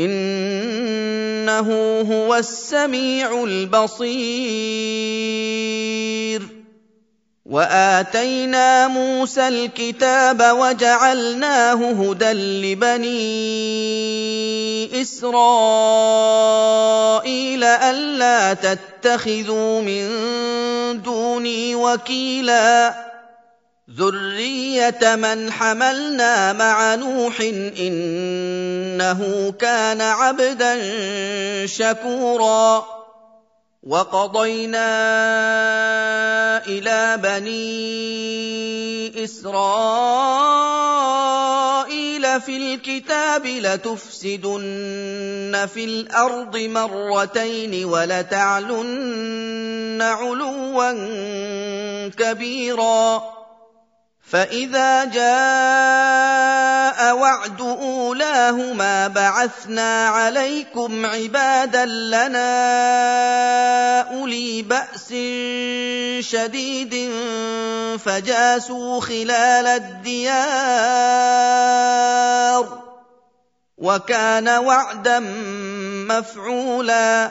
إنه هو السميع البصير. وآتينا موسى الكتاب وجعلناه هدى لبني إسرائيل ألا تتخذوا من دوني وكيلا. ذريه من حملنا مع نوح انه كان عبدا شكورا وقضينا إلى بني اسرائيل في الكتاب لتفسدن في الأرض مرتين ولتعلن علوا كبيرا فاذا جاء وعد اولاهما بعثنا عليكم عبادا لنا اولي باس شديد فجاسوا خلال الديار وكان وعدا مفعولا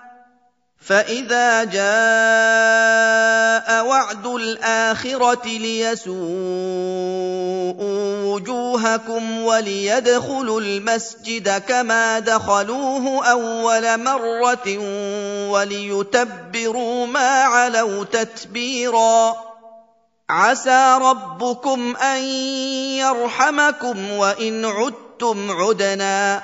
فاذا جاء وعد الاخره ليسوءوا وجوهكم وليدخلوا المسجد كما دخلوه اول مره وليتبروا ما علوا تتبيرا عسى ربكم ان يرحمكم وان عدتم عدنا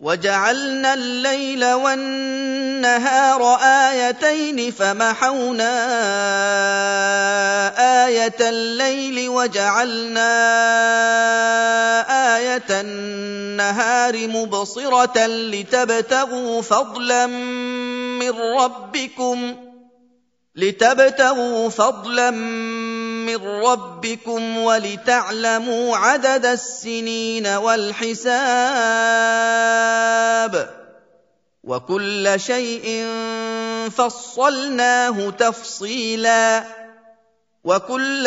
وجعلنا الليل والنهار آيتين فمحونا آية الليل وجعلنا آية النهار مبصرة لتبتغوا فضلا من ربكم لتبتغوا فضلا من ربكم ولتعلموا عدد السنين والحساب وكل شيء فصلناه تفصيلا وكل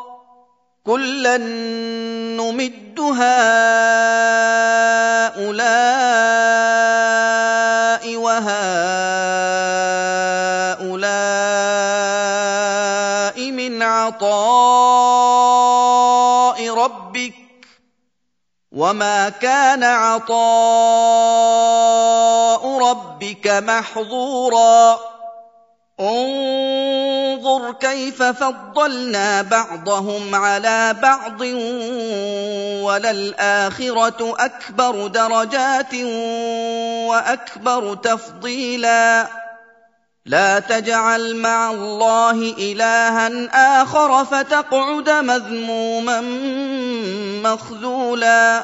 كلا نمد هؤلاء وهؤلاء من عطاء ربك وما كان عطاء ربك محظورا. انظر كيف فضلنا بعضهم على بعض وللآخرة أكبر درجات وأكبر تفضيلا. لا تجعل مع الله إلها آخر فتقعد مذموما مخذولا.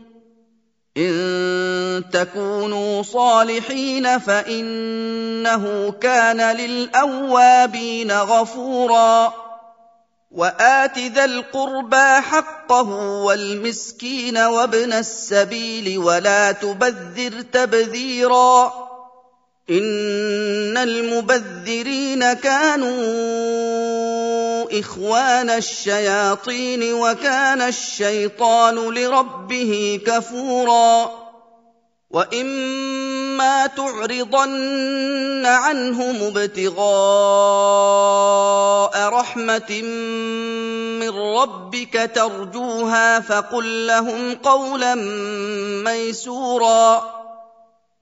إن تكونوا صالحين فإنه كان للأوابين غفورا. وآت ذا القربى حقه والمسكين وابن السبيل ولا تبذر تبذيرا. إن المبذرين كانوا إخوان الشياطين وكان الشيطان لربه كفورا وإما تعرضن عنهم ابتغاء رحمة من ربك ترجوها فقل لهم قولا ميسورا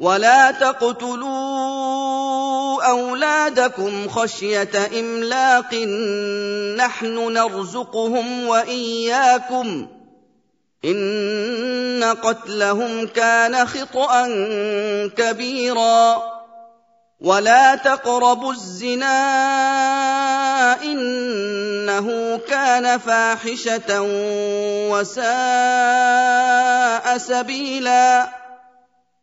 ولا تقتلوا اولادكم خشيه املاق نحن نرزقهم واياكم ان قتلهم كان خطا كبيرا ولا تقربوا الزنا انه كان فاحشه وساء سبيلا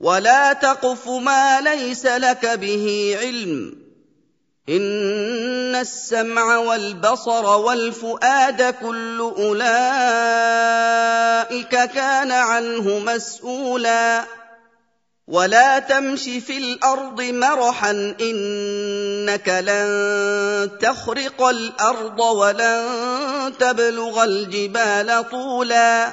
ولا تقف ما ليس لك به علم ان السمع والبصر والفؤاد كل اولئك كان عنه مسؤولا ولا تمش في الأرض مرحا انك لن تخرق الأرض ولن تبلغ الجبال طولا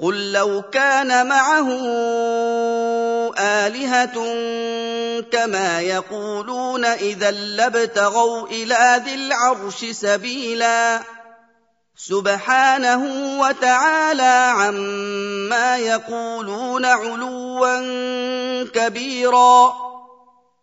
قل لو كان معه الهه كما يقولون اذا لابتغوا إلى ذي العرش سبيلا سبحانه وتعالى عما يقولون علوا كبيرا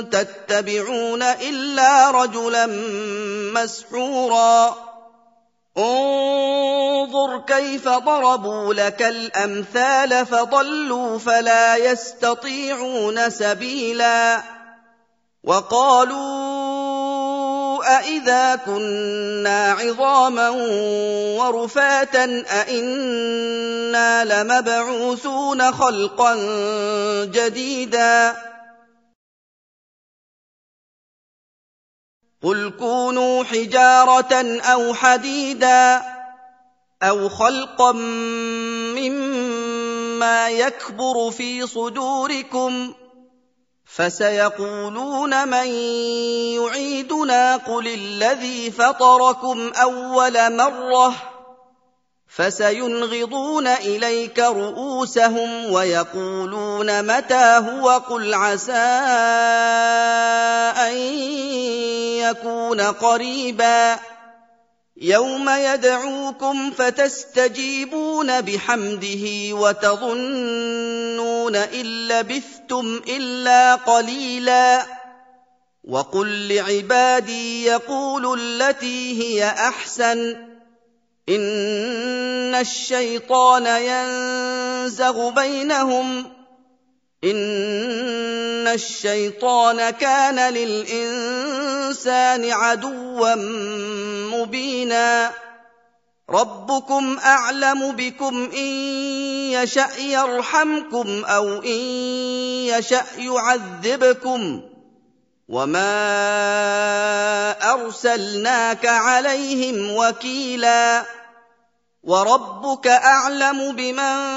تتبعون إلا رجلا مسحورا. انظر كيف ضربوا لك الأمثال فضلوا فلا يستطيعون سبيلا. وقالوا أإذا كنا عظاما ورفاتا أإنا لمبعوثون خلقا جديدا. قل كونوا حجاره أو حديدا أو خلقا مما يكبر في صدوركم فسيقولون من يعيدنا قل الذي فطركم اول مره فسينغضون اليك رؤوسهم ويقولون متى هو قل عسى ان يكون قريبا. يوم يدعوكم فتستجيبون بحمده وتظنون إن لبثتم إلا قليلا. وقل لعبادي يقولوا التي هي أحسن. إن الشيطان ينزغ بينهم. ان الشيطان كان للانسان عدوا مبينا ربكم اعلم بكم ان يشا يرحمكم أو ان يشا يعذبكم وما ارسلناك عليهم وكيلا وربك اعلم بمن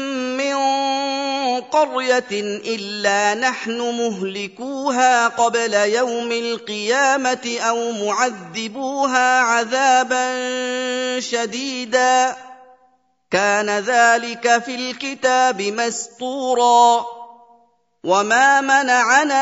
قرية إلا نحن مهلكوها قبل يوم القيامة أو معذبوها عذابا شديدا. كان ذلك في الكتاب مسطورا وما منعنا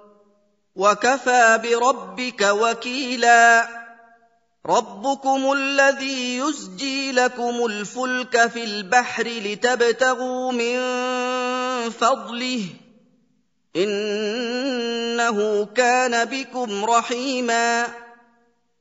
وكفى بربك وكيلا. ربكم الذي يزجي لكم الفلك في البحر لتبتغوا من فضله. إنه كان بكم رحيما.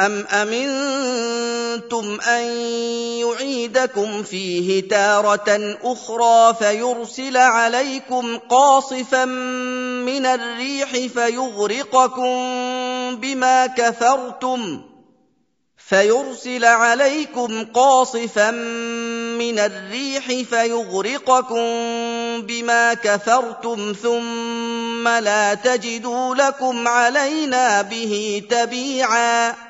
ام امنتم ان يعيدكم فيه تاره أخرى فيرسل عليكم قاصفا من الريح فيغرقكم بما كفرتم فيرسل عليكم قاصفا من الريح فيغرقكم بما كفرتم ثم لا تجدوا لكم علينا به تبيعا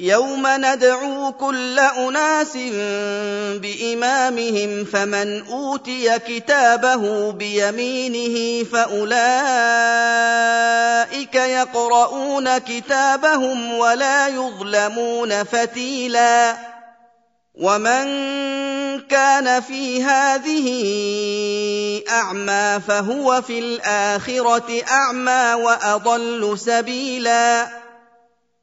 يوم ندعو كل اناس بامامهم فمن اوتي كتابه بيمينه فاولئك يقرؤون كتابهم ولا يظلمون فتيلا ومن كان في هذه اعمى فهو في الاخره اعمى واضل سبيلا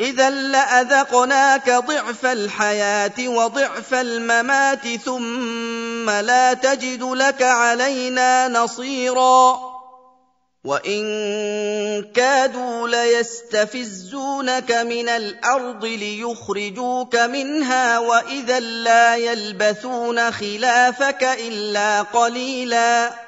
اذا لأذقناك ضعف الحياة وضعف الممات ثم لا تجد لك علينا نصيرا. وإن كادوا ليستفزونك من الأرض ليخرجوك منها وإذا لا يلبثون خلافك إلا قليلا.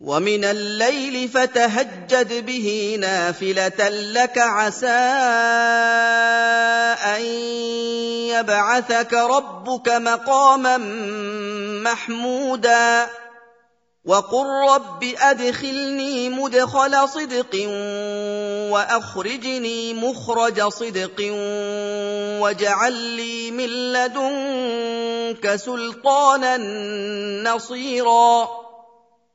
ومن الليل فتهجد به نافلة لك عسى أن يبعثك ربك مقاما محمودا. وقل رب أدخلني مدخل صدق وأخرجني مخرج صدق واجعل لي من لدنك سلطانا نصيرا.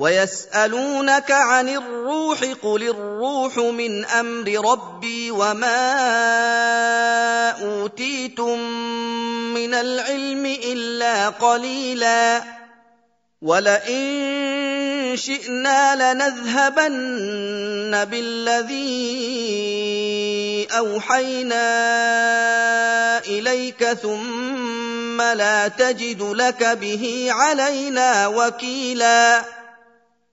ويسألونك عن الروح قل الروح من أمر ربي وما أوتيتم من العلم إلا قليلا ولئن شئنا لنذهبن بالذي أوحينا إليك ثم لا تجد لك به علينا وكيلا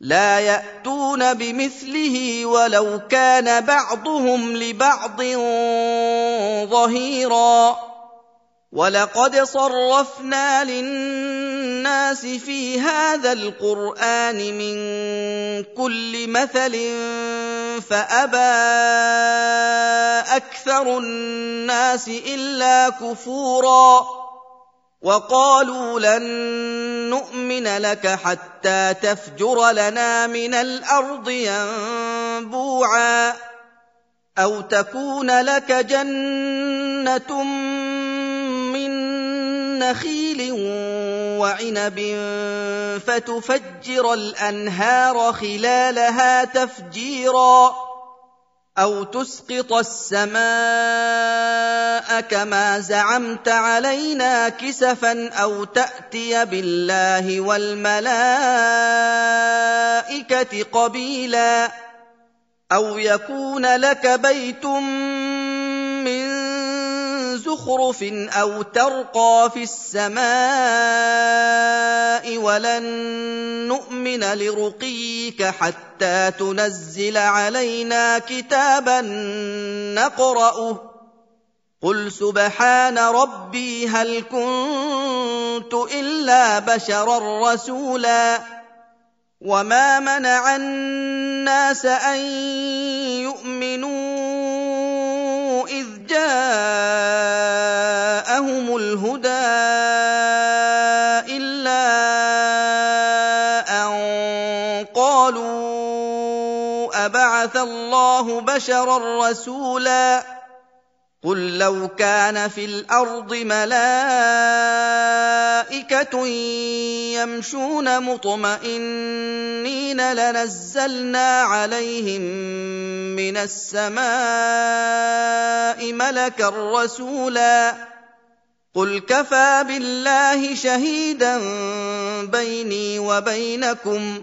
لا يأتون بمثله ولو كان بعضهم لبعض ظهيرا. ولقد صرفنا للناس في هذا القرآن من كل مثل فأبى أكثر الناس إلا كفورا. وقالوا لن نؤمن لك حتى تفجر لنا من الأرض ينبوعا أو تكون لك جنة من نخيل وعنب فتفجر الأنهار خلالها تفجيرا أو تسقط السماء كما زعمت علينا كسفا أو تأتي بالله والملائكة قبيلا أو يكون لك بيت زخرف أو ترقى في السماء ولن نؤمن لرقيك حتى تنزل علينا كتابا نقرأه. قل سبحان ربي هل كنت إلا بشرا رسولا. وما منع الناس أن يؤمنوا إذ جاءهم الله بشرا رسولا. قل لو كان في الأرض ملائكة يمشون مطمئنين لنزلنا عليهم من السماء ملكا رسولا. قل كفى بالله شهيدا بيني وبينكم.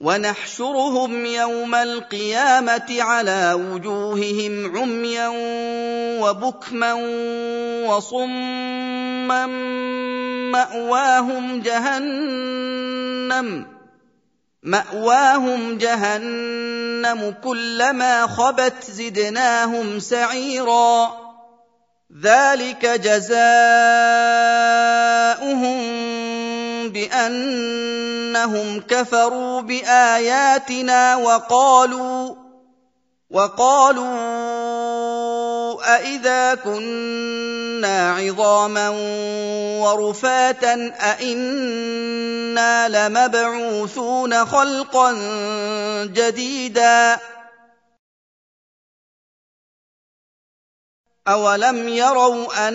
ونحشرهم يوم القيامة على وجوههم عميا وبكما وصما مأواهم جهنم مأواهم جهنم كلما خبت زدناهم سعيرا ذلك جزاؤهم بأنهم كفروا بآياتنا وقالوا وقالوا أإذا كنا عظاما ورفاتا أإنا لمبعوثون خلقا جديدا أولم يروا أن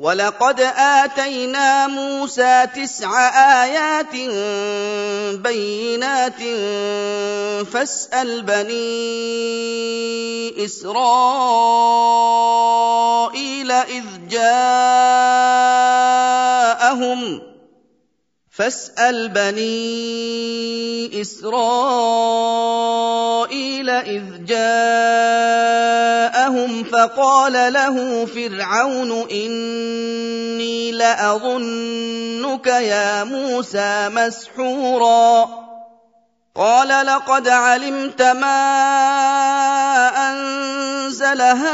ولقد اتينا موسى تسع ايات بينات فاسال بني اسرائيل اذ جاءهم فاسال بني اسرائيل اذ جاءهم فقال له فرعون إني لأظنك يا موسى مسحورا. قال لقد علمت ما أنزل هؤلاء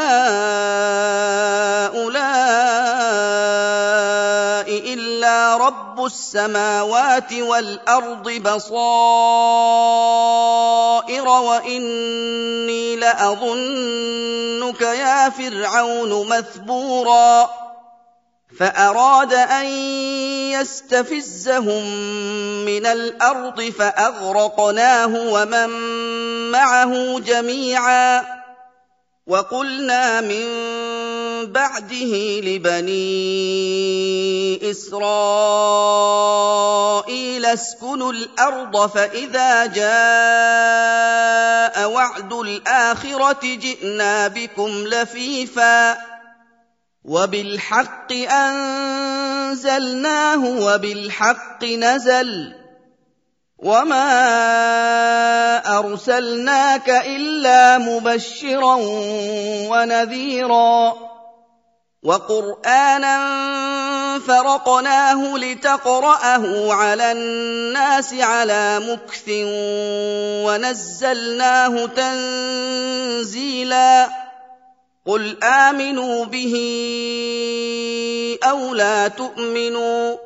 رب السماوات والارض بصائر واني لاظنك يا فرعون مثبورا فاراد ان يستفزهم من الأرض فاغرقناه ومن معه جميعا وقلنا من بعده لبني إسرائيل اسكنوا الأرض فإذا جاء وعد الآخرة جئنا بكم لفيفا وبالحق أنزلناه وبالحق نزل وما أرسلناك إلا مبشرا ونذيرا وقرآنا فرقناه لتقرأه على الناس على مكث ونزلناه تنزيلا. قل آمنوا به أو لا تؤمنوا.